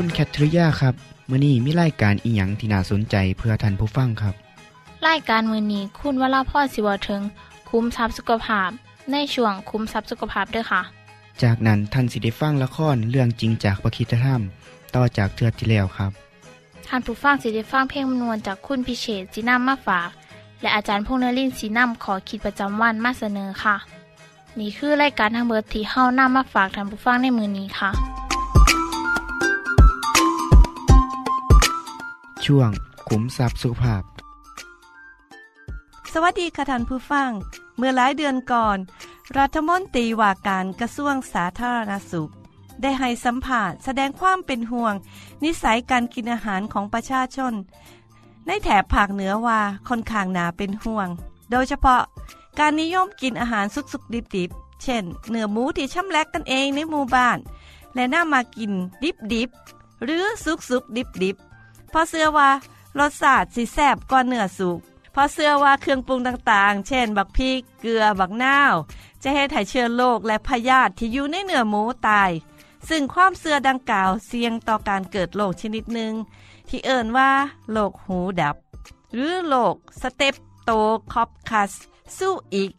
คุณแคทริยาครับมื้อนี้มีรายการอีหยังที่น่าสนใจเพื่อท่านผู้ฟังครับรายการมือนี้คุณวราพรสิวถึงคุ้มทรัพย์สุขภาพ ในช่วงคุ้มทรัพย์สุขภาพด้วยค่ะ จากนั้นท่านสิได้ฟังละครเรื่องจริงจากประคีตธรรม ต่อจากเทือกที่แล้วครับท่านผู้ฟังสิได้ฟังเพลงมนวนจากคุณพิเชษจีนัมมาฝาก และอาจารย์พงษ์นรินทร์สีนัมขอขีดประจำวันมาเสนอค่ะ นี่คือรายการทางเบอร์ที่เฮานำมาฝากท่านผู้ฟังในมือนี้ค่ะ ช่วงขุมทรัพย์สุขภาพ สวัสดีค่ะท่านผู้ฟัง เมื่อหลายเดือนก่อน รัฐมนตรีว่าการกระทรวงสาธารณสุข ได้ให้สัมภาษณ์แสดงความเป็นห่วง นิสัยการกินอาหารของประชาชน ในแถบภาคเหนือว่าค่อนข้างหนาเป็นห่วง โดยเฉพาะการนิยมกินอาหารสุกๆดิบๆ เช่น เนื้อหมูที่ช่ำแลกกันเองในหมู่บ้าน และน่ามากินดิบๆหรือสุกๆดิบๆ เพราะเชื่อว่ารสชาติสิแซ่บกว่าเนื้อสุกเพราะเชื่อว่าเครื่องปรุงต่างๆ เช่น บักพริก เกลือ บักนาว จะให้ถ่ายเชื้อโรคและพยาธิที่อยู่ในเนื้อหมูตาย ซึ่งความเสื่อดังกล่าวเสี่ยงต่อการเกิดโรคชนิดหนึ่งที่เอ่นว่าโรคหูดับ หรือโรคสเตปโตคอปคัสสู้อีก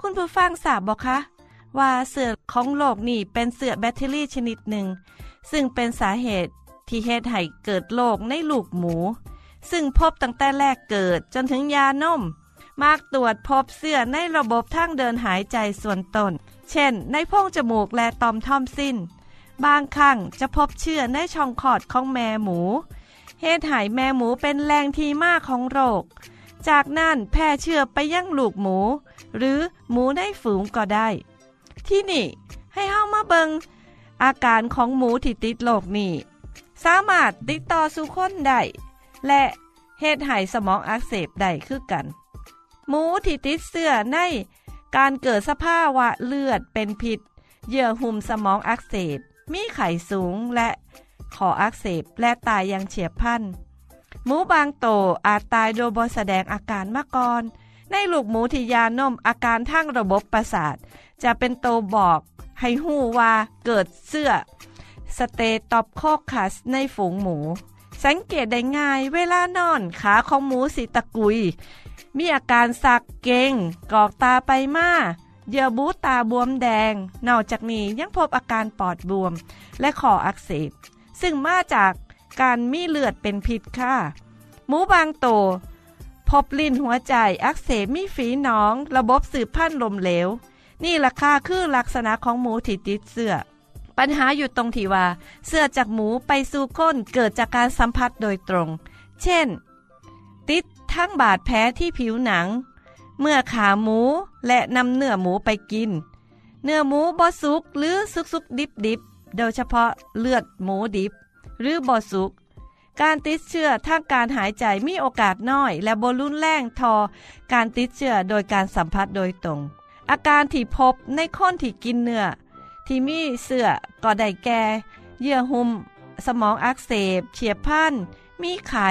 คุณผู้ฟังทราบบอกคะว่าเสือของโรคนี่เป็นเสือแบคทีรียชนิดหนึ่ง ซึ่งเป็นสาเหตุ ที่เฮ็ดให้เกิดโรคในลูกหมู ซึ่งพบตั้งแต่แรกเกิดจนถึงยานมมากตรวจพบเสื้อในระบบทางเดินหายใจส่วนตน เช่น ในโพรงจมูกและตอมท่อมสิ้น บางครั้งจะพบเชื้อในช่องคอดของแม่หมู เหตุให้แม่หมูเป็นแหล่งที่มาของโรค จากนั้นแพร่เชื้อไปยังลูกหมู หรือหมูในฝูงก็ได้ ที่นี่ ให้เฮามาเบิงอาการของหมูที่ติดโรคนี้ สามารถติดต่อสู่คนได้และเฮ็ดให้สมองอักเสบได้คือกัน หมูที่ติดเสื้อในการเกิดสภาวะเลือดเป็นพิษ เยื่อหุ้มสมองอักเสบ มีไข้สูงและขออักเสบและตายอย่างเฉียบพลัน หมูบางโตอาจตายโดยบแสดงอาการมาก่อน ในลูกหมูที่ยานมอาการทางระบบประสาท จะเป็นโตบอกให้หู้ว่าเกิดเสื้อ Streptococcus ในฝูงหมู สังเกตได้ง่ายเวลานอนขาของหมูสีตะกุย มีอาการซักเกร็งกอกตาไปมาเยื่อบูตาบวมแดง นอกจากนี้ยังพบอาการปอดบวม และคออักเสบ ซึ่งมาจากการมีเลือดเป็นพิษค่ะ หมูบางโต พบลิ้นหัวใจอักเสบมีฝีหนอง ระบบสืบพันธุ์ล้มเหลว นี่ราคาคือลักษณะของหมูที่ติดเสื้อ ปัญหาอยู่ตรงที่ว่า เสื้อจากหมูไปสู่ก้นเกิดจากการสัมผัสโดยตรง เช่น ติดทั้งบาดแผลที่ผิวหนัง เมื่อขาหมูและนำเนื้อหมูไปกิน เนื้อหมูบอสุกหรือสุกสุกดิบดิบโดยเฉพาะเลือดหมูดิบ หรือบอสุก การติดเชื้อทางการหายใจมีโอกาสน้อย และบรุนแรงทอ การติดเชื้อโดยการสัมผัสโดยตรง อาการที่พบในคนที่กินเนื้อ ที่มีเสื้อก็ได้แก่เยื่อหุ้ม สมองอักเสบเฉียบพันมีไข่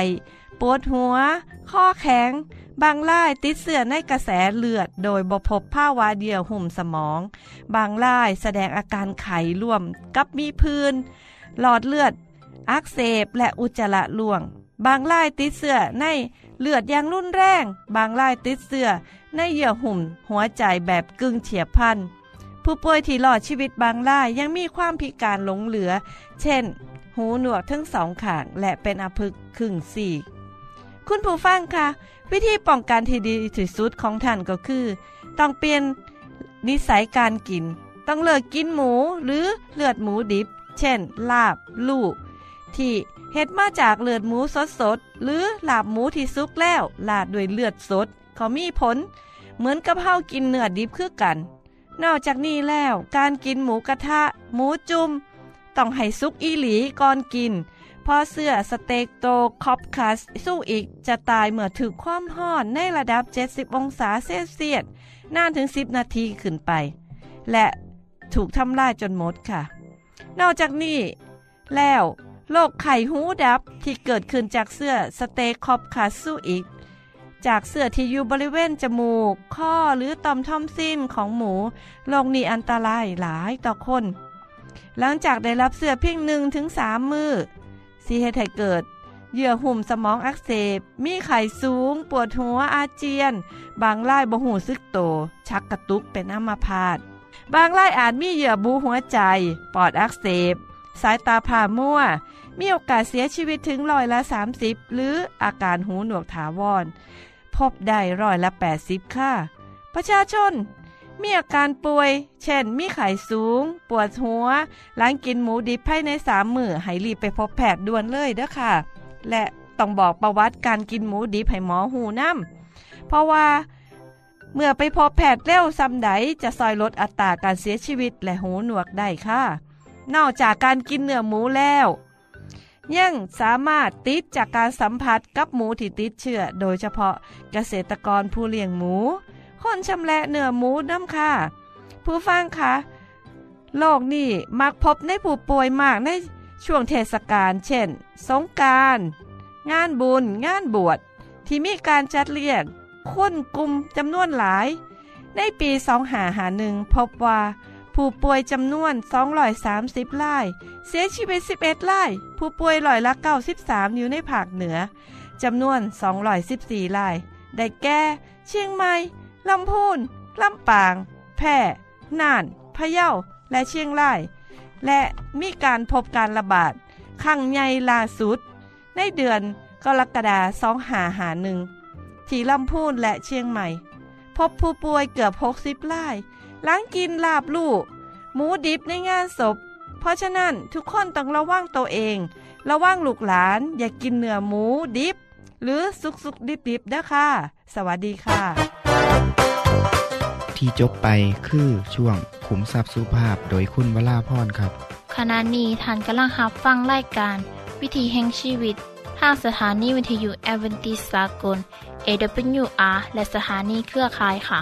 ปวดหัว ข้อแข็ง บางรายติดเสื้อในกระแสเลือด โดยบพบภาวะเยื่อหุ้มสมอง บางรายแสดงอาการไข้ร่วมกับมีพื้น หลอดเลือด อักเสบและอุจจาระล่วง บางรายติดเสื้อในเลือดอย่างรุนแรง บางรายติดเสื้อในเยื่อหุ้มหัวใจแบบกึ่งเฉียบพลัน ผู้ป่วยที่รอดชีวิตบางรายยังมีความพิการหลงเหลือ เช่น หูหนวกทั้งสองข้างและเป็นอภึกครึ่งสี่คุณผู้ฟังคะวิธีป้องกันที่ดีที่สุดของท่านก็คือ ต้องเปลี่ยนนิสัยการกิน ต้องเลิกกินหมูหรือเลือดหมูดิบ เช่น ลาบ ลูก ที่เฮ็ดมาจากเลือดหมูสดสดหรือลาบหมูที่สุกแล้วลาดด้วยเลือดสดเขามีผล เหมือนกับเฮากินเนื้อดิบคือกัน นอกจากนี้แล้ว การกินหมูกระทะ หมูจุ่มต้องให้สุกอีหลีก่อนกินพอเสื้อสเต็กโตคอปคัสสู้อีกจะตายเมื่อถึงความห้อนในระดับ 70 องศาเซลเซียสนานถึง 10 นาทีขึ้นไป และถูกทำลายจนหมดค่ะ นอกจากนี้ แล้วโรคไข้หูดับที่เกิดขึ้นจากเซื้อสเต็กคอปคัสสู้อีก จากเสื้อที่อยู่บริเวณจมูก คอหรือต่อมทอนซิลของหมูโรคนี้อันตรายหลายต่อคน หลังจากได้รับเซื้อเพียงหนึ่งถึงสามมื้อสิเฮ็ดให้เกิดเยื่อหุ้มสมองอักเสบ มีไข้สูง ปวดหัวอาเจียน บางรายบ่หูซึกโต ชักกระตุกเป็นอัมาพาต บางรายอาจมีเหยื่อบูหัวใจ ปอดอักเสบ สายตาผ่ามั่ว มีโอกาสเสียชีวิตถึงร้อยละ 30 หรืออาการหูหนวกถาวร พบได้ร้อยละ 80 ค่ะ ประชาชน มีอาการป่วย เช่น มีไข้สูง ปวดหัว หลังกินหมูดิบภายในสามมือให้รีบไปพบแพทย์ด่วนเลยเด้อค่ะ และต้องบอกประวัติการกินหมูดิบให้หมอหูน้ำเพราะว่าเมื่อไปพบแพทย์เร็วซ้ำใดจะซอยลดอัตราการเสียชีวิตและหูหนวกได้ค่ะ นอกจากการกินเนื้อหมูแล้ว ยังสามารถติดจากการสัมผัสกับหมูที่ติดเชื้อโดยเฉพาะเกษตรกรผู้เลี้ยงหมู คนชำแหละเนื้อหมูน้ำค่ะ ผู้ฟังคะโรคนี้มักพบในผู้ป่วยมากในช่วงเทศกาลเช่น สงกรารงานบุญ งานบวช ที่มีการจัดเลี้ยงคนกลุ่มจำนวนหลาย ในปี2หาหาหนึ่งพบว่า ผู้ป่วยจำนวน230ราย เสียชีวิต 11ราย ผู้ป่วยร้อยละ93อยู่ในภาคเหนือจำนวน214ราย ได้แก่ เชียงใหม่ ลำพูน ลำปาง แพร่ น่าน พะเยา และเชียงราย และมีการพบการระบาดครั้งใหญ่ล่าสุด ในเดือนกรกฎาคม2หาหนึ่งที่ลำพูนและเชียงใหม่ พบผู้ป่วยเกือบ 60ราย หลังกินลาบลูก หมูดิบในงานศพ เพราะฉะนั้นทุกคนต้องระวังตัวเอง ระวังลูกหลานอย่ากกินเนื้อหมูดิบ หรือสุกสุกดิบดิบๆนะค่ะสวัสดีค่ะ ที่จบไปคือช่วงขุมทรัพย์สุภาพโดยคุณวราพรครับ ขณะนี้ท่านกำลังรับฟังรายการ วิถีแห่งชีวิตทางสถานีวิทยุแอเวนติสากล AWR และสถานีเครือข่ายค่ะ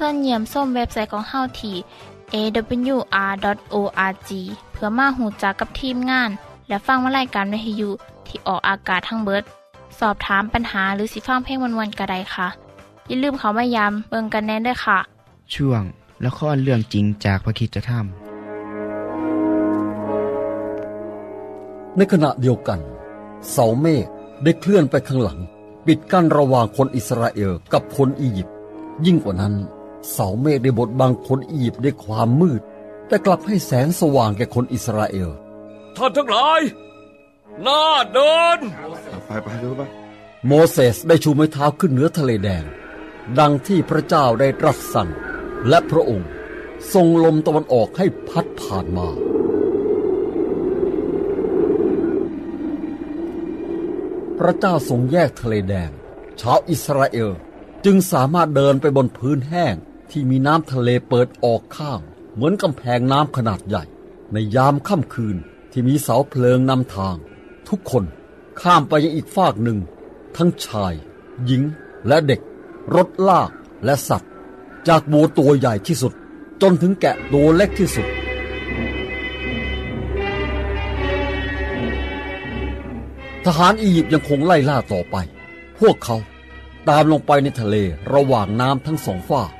เสินเยี่ยมส้มเว็บไซต์ของเฮาที่ awr.org เพื่อมาหูจักกับทีมงาน และฟังวารายการวิทยุที่ออกอากาศทั้งเบิด สอบถามปัญหาหรือสิฟังเพลงวันๆกระไดค่ะ อย่าลืมเขามายามเบิงกันแน่นด้วยค่ะ ช่วงละครเรื่องจริงจากพระคริสตธรรม ในขณะเดียวกัน เสาเมฆได้เคลื่อนไปข้างหลัง ปิดกั้นระหว่างคนอิสราเอลกับคนอียิปต์ยิ่งกว่านั้น เสาเมฆได้บดบังคนอียิปต์ด้วยความมืด แต่กลับให้แสงสว่างแก่คนอิสราเอล ท่านทั้งหลาย หน้าเดิน ไปไปดูไปโมเสสได้ชูไม้เท้าขึ้นเหนือทะเลแดง ดังที่พระเจ้าได้ตรัสสั่งและพระองค์ทรงลมตะวันออกให้พัดผ่านมา พระเจ้าทรงแยกทะเลแดง ชาวอิสราเอลจึงสามารถเดินไปบนพื้นแห้ง ที่มีน้ำทะเลเปิดออกข้าง เหมือนกำแพงน้ำขนาดใหญ่ ในยามค่ำคืนที่มีเสาเพลิงนำทาง ทุกคนข้ามไปยังอีกฟากหนึ่ง ทั้งชาย หญิงและเด็ก รถลากและสัตว์ จากวัวตัวใหญ่ที่สุด จนถึงแกะตัวเล็กที่สุด ทหารอียิปต์ยังคงไล่ล่าต่อไป พวกเขาตามลงไปในทะเลระหว่างน้ำทั้งสองฝ้าก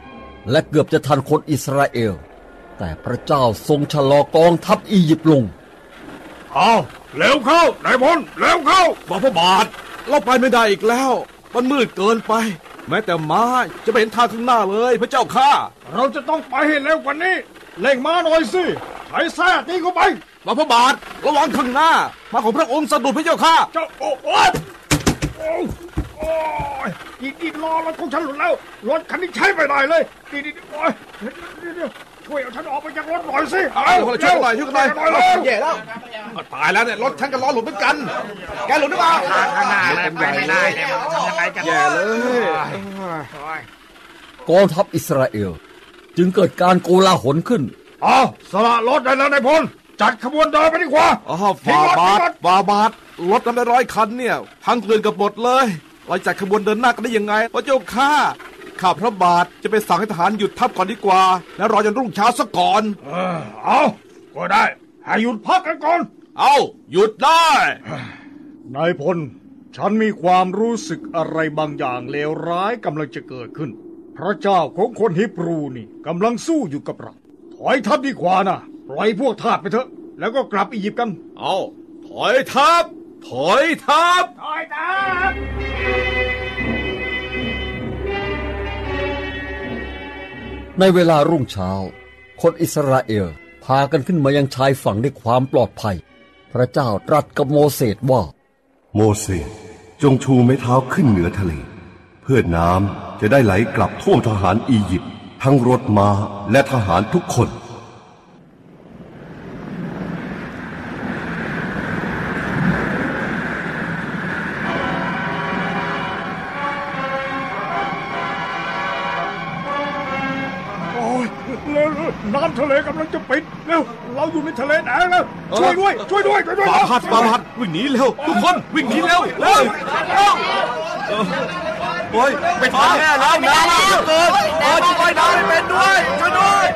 และเกือบจะทันคนอิสราเอล แต่พระเจ้าทรงชะลอกองทัพอียิปต์ลง เอาเร็วเข้านายพลเร็วเข้าบาพระบาท เราไปไม่ได้อีกแล้ว มันมืดเกินไป แม้แต่ม้าจะไม่เห็นทางข้างหน้าเลยพระเจ้าข้าเราจะต้องไปให้เร็วกว่านี้เร่งมาหน่อยสิใช้แท้ตีเข้าไปบาพระบาทระวังข้างหน้า มาของพระองค์สะดุดพระเจ้าข้าเจ้าโอ้โอ้ย โอ้ยโอ้ยอีกอีกล้อรถของฉันหลุดแล้ว รถคันนี้ใช้ไม่ได้เลยนี่นี่นี่โอ้ยเดี๋ยวเดี๋ยวเดี๋ยวช่วยเอาฉันออกไปจากรถหน่อยสิเอาคนละช่วยกันหน่อยช่วยกันหน่อยเร็วแย่แล้วตายแล้วเนี่ยรถฉันกับล้อหลุดเหมือนกัน แกหลุดหรือเปล่าข้างหน้าเป็นไปไม่ได้เนี่ยมันทำยังไงกันแย่เลยกองทัพอิสราเอล จึงเกิดการโกลาหลขึ้นเอาสละรถได้แล้วนายพลจัดขบวนเดินไปดีกว่าอ้าวฟาบาทฟาบาทรถทำได้ร้อยคันเนี่ยพังเกลื่อนกับหมดเลย เราจัดขบวนเดินหน้ากันได้ยังไงพระเจ้าข้าข้าพระบาทจะไปสั่งให้ทหารหยุดทัพก่อนดีกว่า แล้วรอจนรุ่งเช้าซะก่อน เออเอาก็ได้ ให้หยุดพักกันก่อน เอาหยุดได้ นายพล ฉันมีความรู้สึกอะไรบางอย่างเลวร้ายกำลังจะเกิดขึ้น พระเจ้าของคนฮิบรูนี่กำลังสู้อยู่กับเรา ถอยทัพดีกว่านะปล่อยพวกทาสไปเถอะ แล้วก็กลับอียิปต์กัน เอาถอยทัพ ถอยทัพถอยทัพในเวลารุ่งเช้า คนอิสราเอลพากันขึ้นมายังชายฝั่งด้วยความปลอดภัย พระเจ้าตรัสกับโมเสสว่า โมเสสจงชูไม้เท้าขึ้นเหนือทะเล เพื่อน้ำจะได้ไหลกลับท่วมทหารอียิปต์ทั้งรถม้าและทหารทุกคน วิ่งหนีเร็วทุกคนวิ่งหนีเร็วเร็วเร็วโอ้ยไปทันแน่แล้วน้ำมาเตือเกินเออช่วยน้ำเป็นด้วยช่วยด้วย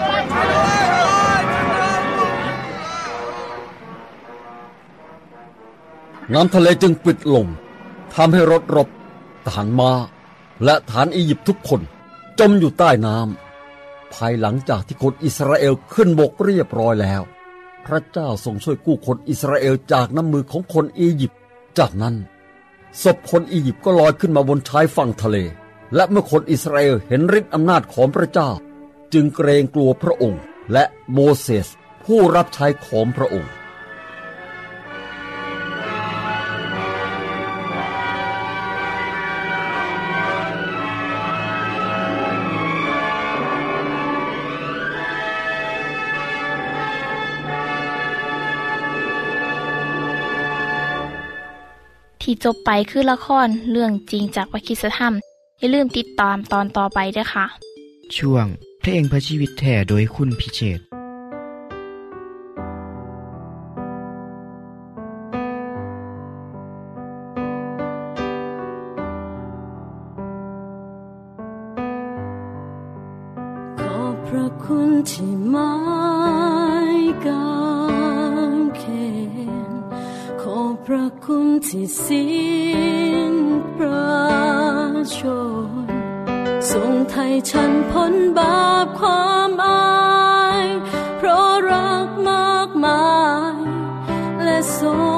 น้ำทะเลจึงปิดลงทำให้รถรบทหารมา้าและฐานอียิปต์ทุกคน จมอยู่ใต้น้ำภายหลังจากที่คนอิสราเอลขึ้นบกเรียบร้อยแล้ว พระเจ้าทรงช่วยกู้คนอิสราเอลจากน้ำมือของคนอียิปต์ จากนั้นศพคนอียิปต์ก็ลอยขึ้นมาบนชายฝั่งทะเล และเมื่อคนอิสราเอลเห็นฤทธิ์อำนาจของพระเจ้า จึงเกรงกลัวพระองค์ และโมเสสผู้รับใช้ของพระองค์ จบไปคือละครเรื่องจริงจากวิคิสธรรม อย่าลืมติดตามตอนต่อไปด้วยค่ะ ช่วงเพลงพระชีวิตแท่โดยคุณพิเชษฐ์ขอบพระคุณที่ไม้กา พระคุณที่สิ้นพระชนทรงไทยฉันพ้นบาปความอาย เพราะรักมากมาย และทรง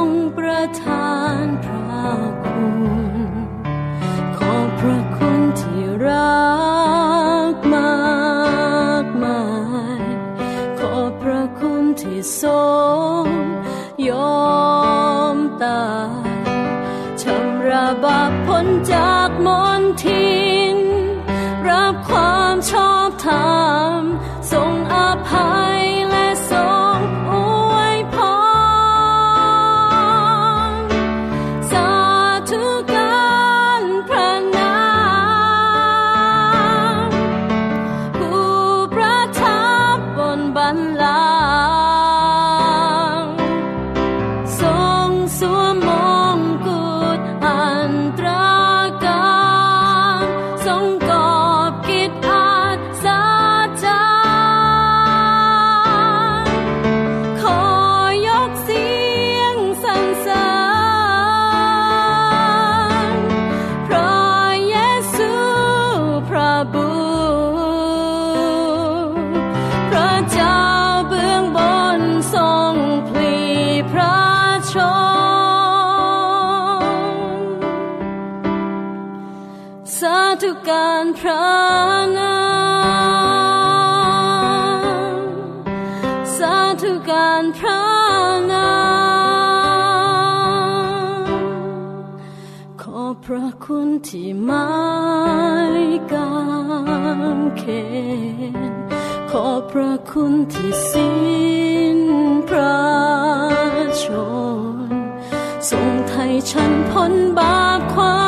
การพระนามขอพระคุณที่ไม่กางเขนขอพระคุณที่สิ้นพระชนทรงไทยฉันพ้นบาปความ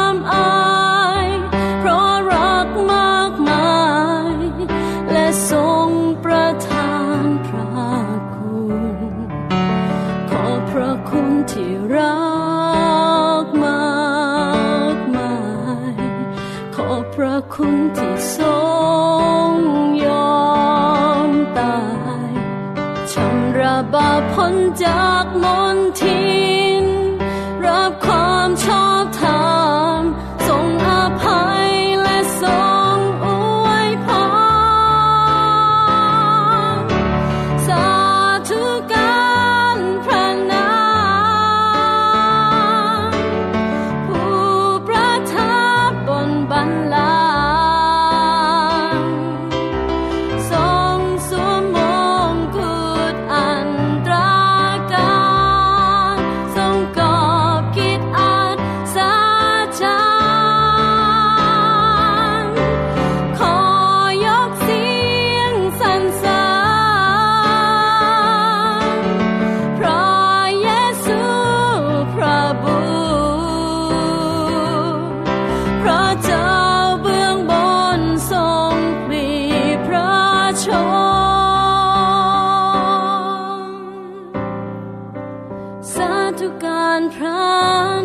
สาธุการพระ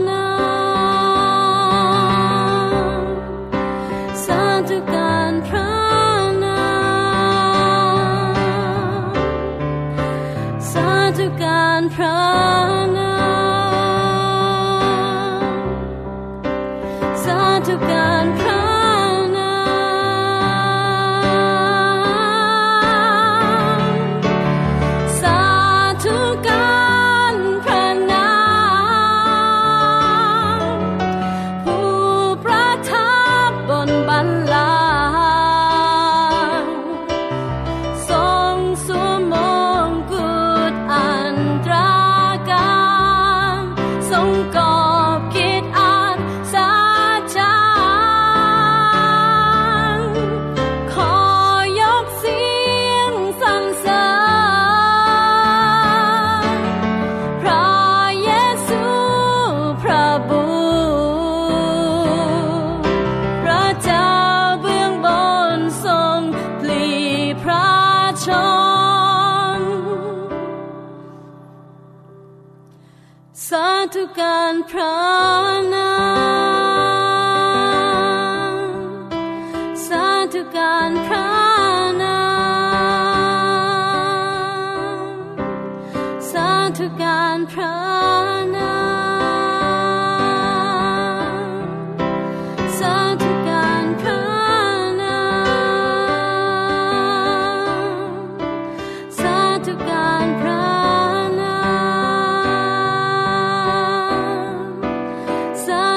นา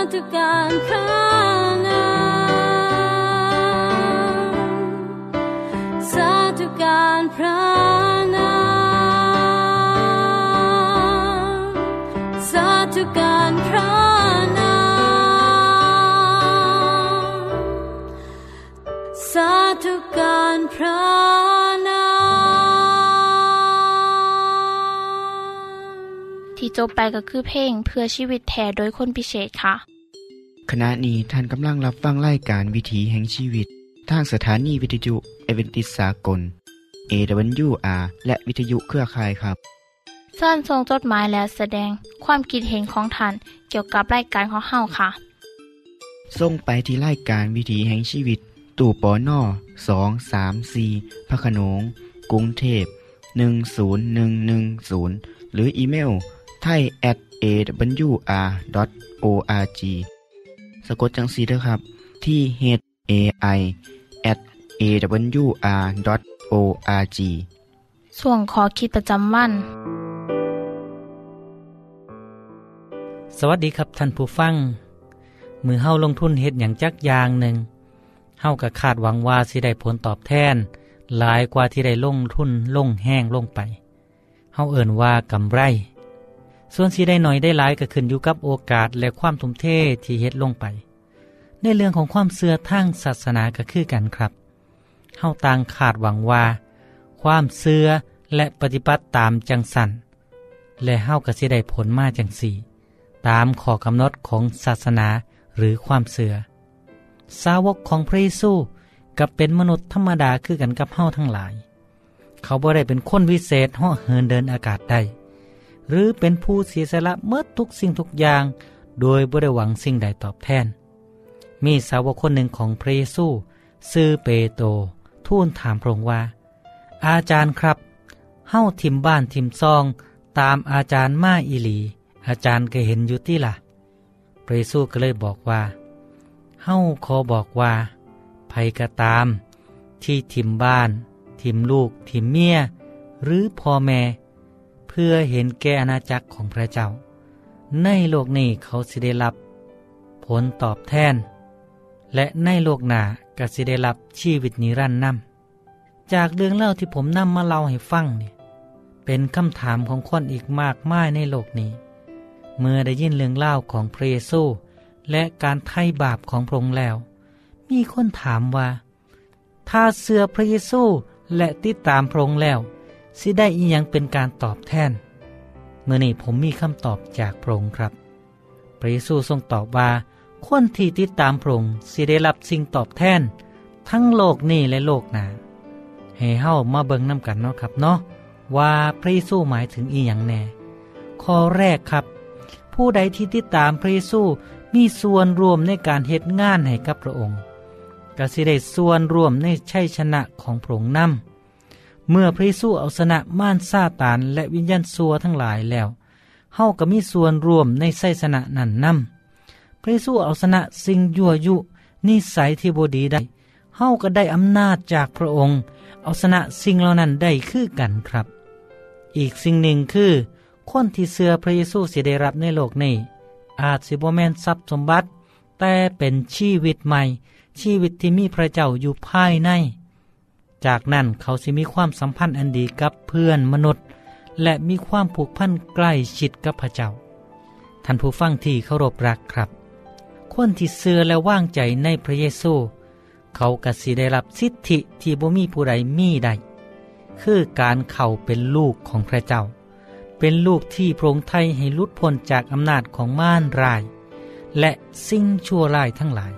สาธุการพระนามสาธุการพระนามสาธุการพระนามสาธุการพระนามที่จบไปก็คือเพลงเพื่อชีวิตแทนโดยคนพิเศษค่ะ ขณะนี้ท่านกำลังรับฟังรายการวิถีแห่งชีวิต ทางสถานีวิทยุเอเวนติสากล AWR และวิทยุเครือข่ายครับเส้นทรงจดหมายและแสดงความคิดเห็นของท่านเกี่ยวกับรายการของเฮาค่ะ ส่งไปที่รายการวิถีแห่งชีวิต ตู่ปอน่อสองสามสี่พระโขนงกรุงเทพ10110 หรืออีเมลไทย at awr.org สะกดจังสีนะครับ ที่ h a i at awr.org ส่วนขอคิดประจำวัน สวัสดีครับท่านผู้ฟัง มือเฮาลงทุนเฮ็ดอย่างจักอย่างหนึ่งเฮาก็คาดหวังว่าสิได้ผลตอบแทน หลายกว่าที่ได้ลงทุนลงแห้งลงไปเฮาเอิ่นว่ากำไร ส่วนสิได้หน่อยได้หลายก็ขึ้นอยู่กับโอกาสและความทุ่มเทที่เฮ็ดลงไป ในเรื่องของความเสื่อทางศาสนาก็คือกันครับเฮาต่างคาดหวังว่า ความเสื่อและปฏิบัติตามจังสันและเฮาก็สิได้ผลมาจังสี่ ตามข้อกำหนดของศาสนาหรือความเสื่อสาวกของพระเยซูกับเป็นมนุษย์ธรรมดาคือกันกับเฮาทั้งหลาย เขาบ่ได้เป็นคนวิเศษเหาะเหินเดินอากาศได้ หรือเป็นผู้เสียสละเมื่อทุกสิ่งทุกอย่าง โดยบ่ได้หวังสิ่งใดตอบแทน มีสาวกคนหนึ่งของพระเยซูซื่อเปโตรทูลถามพระองค์ว่า อาจารย์ครับเฮ้าทิมบ้านทิมซอง ตามอาจารย์มาอีหลี อาจารย์ก็เห็นอยู่ที่ล่ะ พระเยซูก็เลยบอกว่าเฮ้าขอบอกว่าภัยก็ตาม ที่ทิมบ้าน ทิมลูก ทิมเมีย หรือพ่อแม่ พื่อเห็นแก่อาณาจักรของพระเจ้า ในโลกนี้เขาสิได้รับ ผลตอบแทน และในโลกหน้าก็สิได้รับชีวิตนิรันดร์นำจากเรื่องเล่าที่ผมนำมาเล่าให้ฟังเนี่ยเป็นคำถามของคนอีกมากมายในโลกนี้ เมื่อได้ยินเรื่องเล่าของพระเยซูและการไถ่บาปของพระองค์แล้ว มีคนถามว่า ถ้าเสือพระเยซูและติดตามพระองค์แล้ว สิได้อียังเป็นการตอบแทนเมื่อนี้ผมมีคำตอบจากพระองค์ครับ พระเยซูทรงตอบว่า คนที่ติดตามพระองค์สิได้รับสิ่งตอบแทน ทั้งโลกนี้และโลกหน้าให้เฮามาเบิ่งน้ำกันเนาะครับเนาะว่าพระเยซูหมายถึงอีหยังแน่ ข้อแรกครับ ผู้ใดที่ติดตามพระเยซูมีส่วนร่วมในการเฮ็ดงานให้กับพระองค์ก็สิได้ส่วนร่วมในชัยชนะของพระองค์นำ เมื่อพระเยซูเอาชนะม่านซาตานและวิญญาณซัวทั้งหลายแล้วเฮาก็มีส่วนร่วมในชัยชนะนั้นนำพระเยซูเอาชนะสิ่งยั่วยุนิสัยที่บดีได้เฮาก็ได้อำนาจจากพระองค์ เอาชนะสิ่งเหล่านั้นได้คือกันครับ อีกสิ่งหนึ่งคือ คนที่เสือพระเยซูสิได้รับในโลกนี้อาจสิบ่แมนทรัพย์สมบัติ แต่เป็นชีวิตใหม่ ชีวิตที่มีพระเจ้าอยู่ภายใน จากนั้นเขาสิมีความสัมพันธ์อันดีกับเพื่อนมนุษย์ และมีความผูกพันใกล้ชิดกับพระเจ้า ท่านผู้ฟังที่เคารพรักครับ คนที่เสือและว่างใจในพระเยซู เขากสิได้รับสิทธิที่บ่มีผู้ใดมีได้ คือการเข้าเป็นลูกของพระเจ้า เป็นลูกที่พระองค์ไทยให้ลุดพ้นจากอำนาจของม่านราย และสิ่งชั่วร้ายทั้งหลาย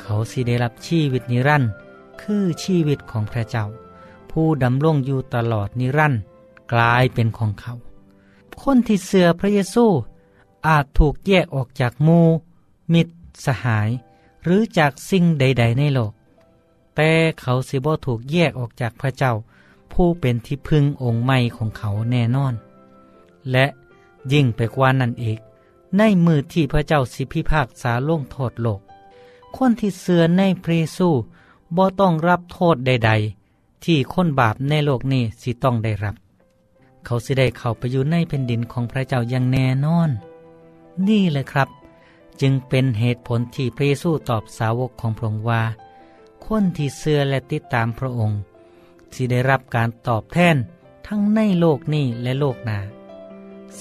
เขาสิได้รับชีวิตนิรันดร์ คือชีวิตของพระเจ้า ผู้ดำรงอยู่ตลอดนิรันดร์กลายเป็นของเขา คนที่เสือพระเยซูอาจถูกแยกออกจากมู มิตรสหาย หรือจากสิ่งใด ๆ ในโลก แต่เขาสิบ่ถูกแยกออกจากพระเจ้า ผู้เป็นที่พึ่งองค์ใหม่ของเขาแน่นอน และยิ่งไปกว่านั้นอีก ในมือที่พระเจ้าสิพิพากษาลงโทษโลก คนที่เสือในพระเยซู บ่ต้องรับโทษใด ๆ ที่คนบาปในโลกนี้สิต้องได้รับ เขาสิได้เข้าไปอยู่ในแผ่นดินของพระเจ้าอย่างแน่นอน นี่เลยครับ จึงเป็นเหตุผลที่พระเยซูตอบสาวกของพระองค์ว่า คนที่เชื่อและติดตามพระองค์สิได้รับการตอบแทนทั้งในโลกนี้และโลกหน้า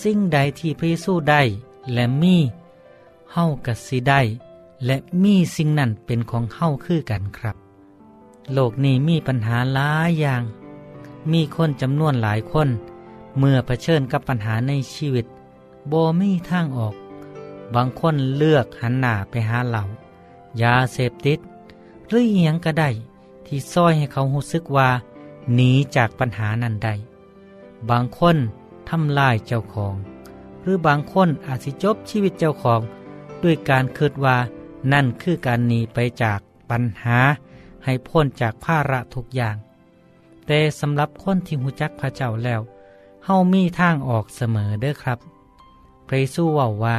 สิ่งใดที่พระเยซูได้และมีเฮากับสิได้และมีสิ่งนั้นเป็นของเฮาคือกันครับ โลกนี้มีปัญหาหลายอย่าง มีคนจำนวนหลายคน เมื่อเผชิญกับปัญหาในชีวิตบ่มีทางออก บางคนเลือกหันหน้าไปหาเหล่ายาเสพติด หรือเอียงก็ได้ ที่ซ้อยให้เขารู้สึกว่าหนีจากปัญหานั้นได้บางคนทำลายเจ้าของ หรือบางคนอาจสิจบชีวิตเจ้าของ ด้วยการคิดว่านั่นคือการหนีไปจากปัญหา ให้พ้นจากภาระทุกอย่าง แต่สำหรับคนที่หูจักพระเจ้าแล้ว เฮามีทางออกเสมอเด้อครับ พระเยซูว่าว่า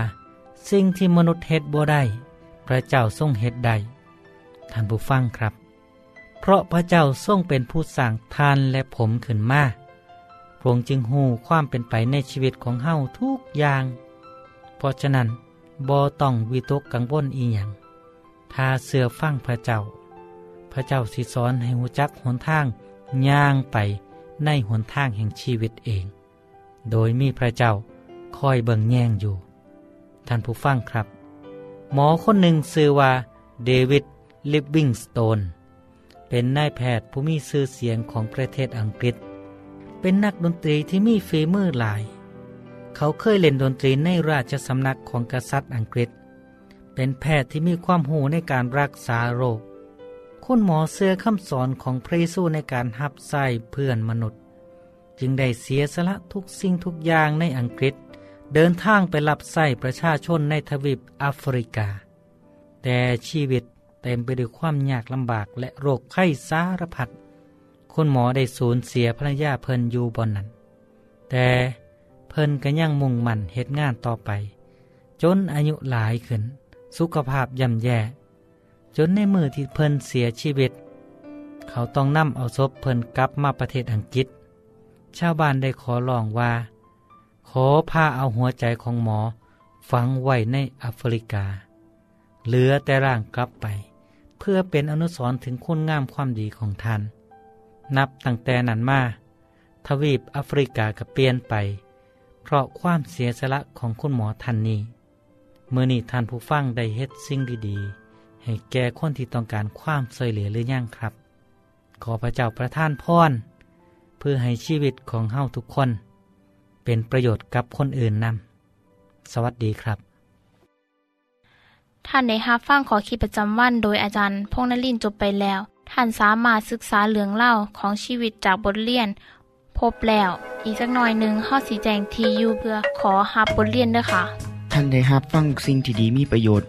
สิ่งที่มนุษย์เฮ็ดบ่ได้ พระเจ้าทรงเฮ็ดได้ ท่านผู้ฟังครับ เพราะพระเจ้าทรงเป็นผู้สร้างทานและผมขึ้นมาพระองค์จึงหูความเป็นไปในชีวิตของเฮาทุกอย่าง เพราะฉะนั้นบ่ต้องวิตกกังวลอีหยังถ้าเสือฟังพระเจ้า พระเจ้าสิสอนให้หูจักหนทางย่างไปในหนทางแห่งชีวิตเอง โดยมีพระเจ้าคอยเบิ่งแย่งอยู่ ท่านผู้ฟังครับ หมอคนหนึ่งชื่อว่าเดวิดลิฟวิงสโตนเป็นนายแพทย์ผู้มีชื่อเสียงของประเทศอังกฤษ เป็นนักดนตรีที่มีฝีมือหลาย เขาเคยเล่นดนตรีในราชสำนักของกษัตริย์อังกฤษ เป็นแพทย์ที่มีความหูในการรักษาโรค คุณหมอเสื้อคำสอนของพระเยซูในการหับไส้เพื่อนมนุษย์ จึงได้เสียสละทุกสิ่งทุกอย่างในอังกฤษ เดินทางไปรับใส่ประชาชนในทวีปแอฟริกา แต่ชีวิตเต็มไปด้วยความยากลำบากและโรคไข้สารพัดคุณหมอได้สูญเสียภรรยาเพิ่นอยู่บนนั้น แต่เพิ่นก็ยังมุ่งมั่นเหตุงานต่อไป จนอายุหลายขึ้น สุขภาพย่ำแย่ จนในมือที่เพิ่นเสียชีวิต เขาต้องนำเอาศพเพิ่นกลับมาประเทศอังกฤษ ชาวบ้านได้ขอร้องว่า ขอพาเอาหัวใจของหมอฝังไว้ในแอฟริกา เหลือแต่ร่างกลับไป เพื่อเป็นอนุสรณ์ถึงคุณงามความดีของท่าน นับตั้งแต่นั้นมาทวีปแอฟริกาก็เปลี่ยนไป เพราะความเสียสละของคุณหมอท่านนี้ เมื่อนี้ท่านผู้ฟังได้เฮ็ดสิ่งดีๆ ให้แก่คนที่ต้องการความช่วยเหลือหรือยังครับ ขอพระเจ้าประทานพรเพื่อให้ชีวิตของเฮาทุกคน เป็นประโยชน์กับคนอื่นนำสวัสดีครับ ท่านได้รับฟังขอคิดประจำวันโดยอาจารย์พงษ์นลินทร์จบไปแล้ว ท่านสามารถศึกษาเรื่องเล่าของชีวิตจากบทเรียน พบแล้ว อีกสักหน่อยหนึ่งข้อสีแจงทียูเพื่อขอฮับบทเรียนด้วยค่ะ ท่านได้รับฟังสิ่งที่ดีมีประโยชน์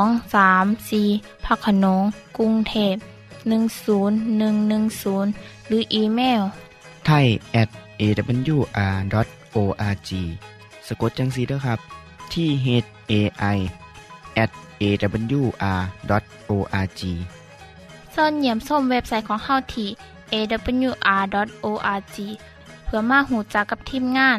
งสามสีพักขนงกรุงเทพ10110 หรืออีเมลไทย at awr.org สะกดจังสีเด้อครับ ที่ h a i at awr.org ส่วนเหยี่ยมส้มเว็บไซต์ของเฮาที่ awr.org เพื่อมาหูจักกับทีมงาน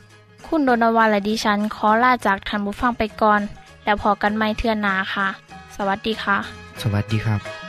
คุณโดนวาและดิฉันขอลาจากทันบุฟังไปก่อน แล้วพอกันไม่เทื่อนนาค่ะ สวัสดีค่ะ สวัสดีครับ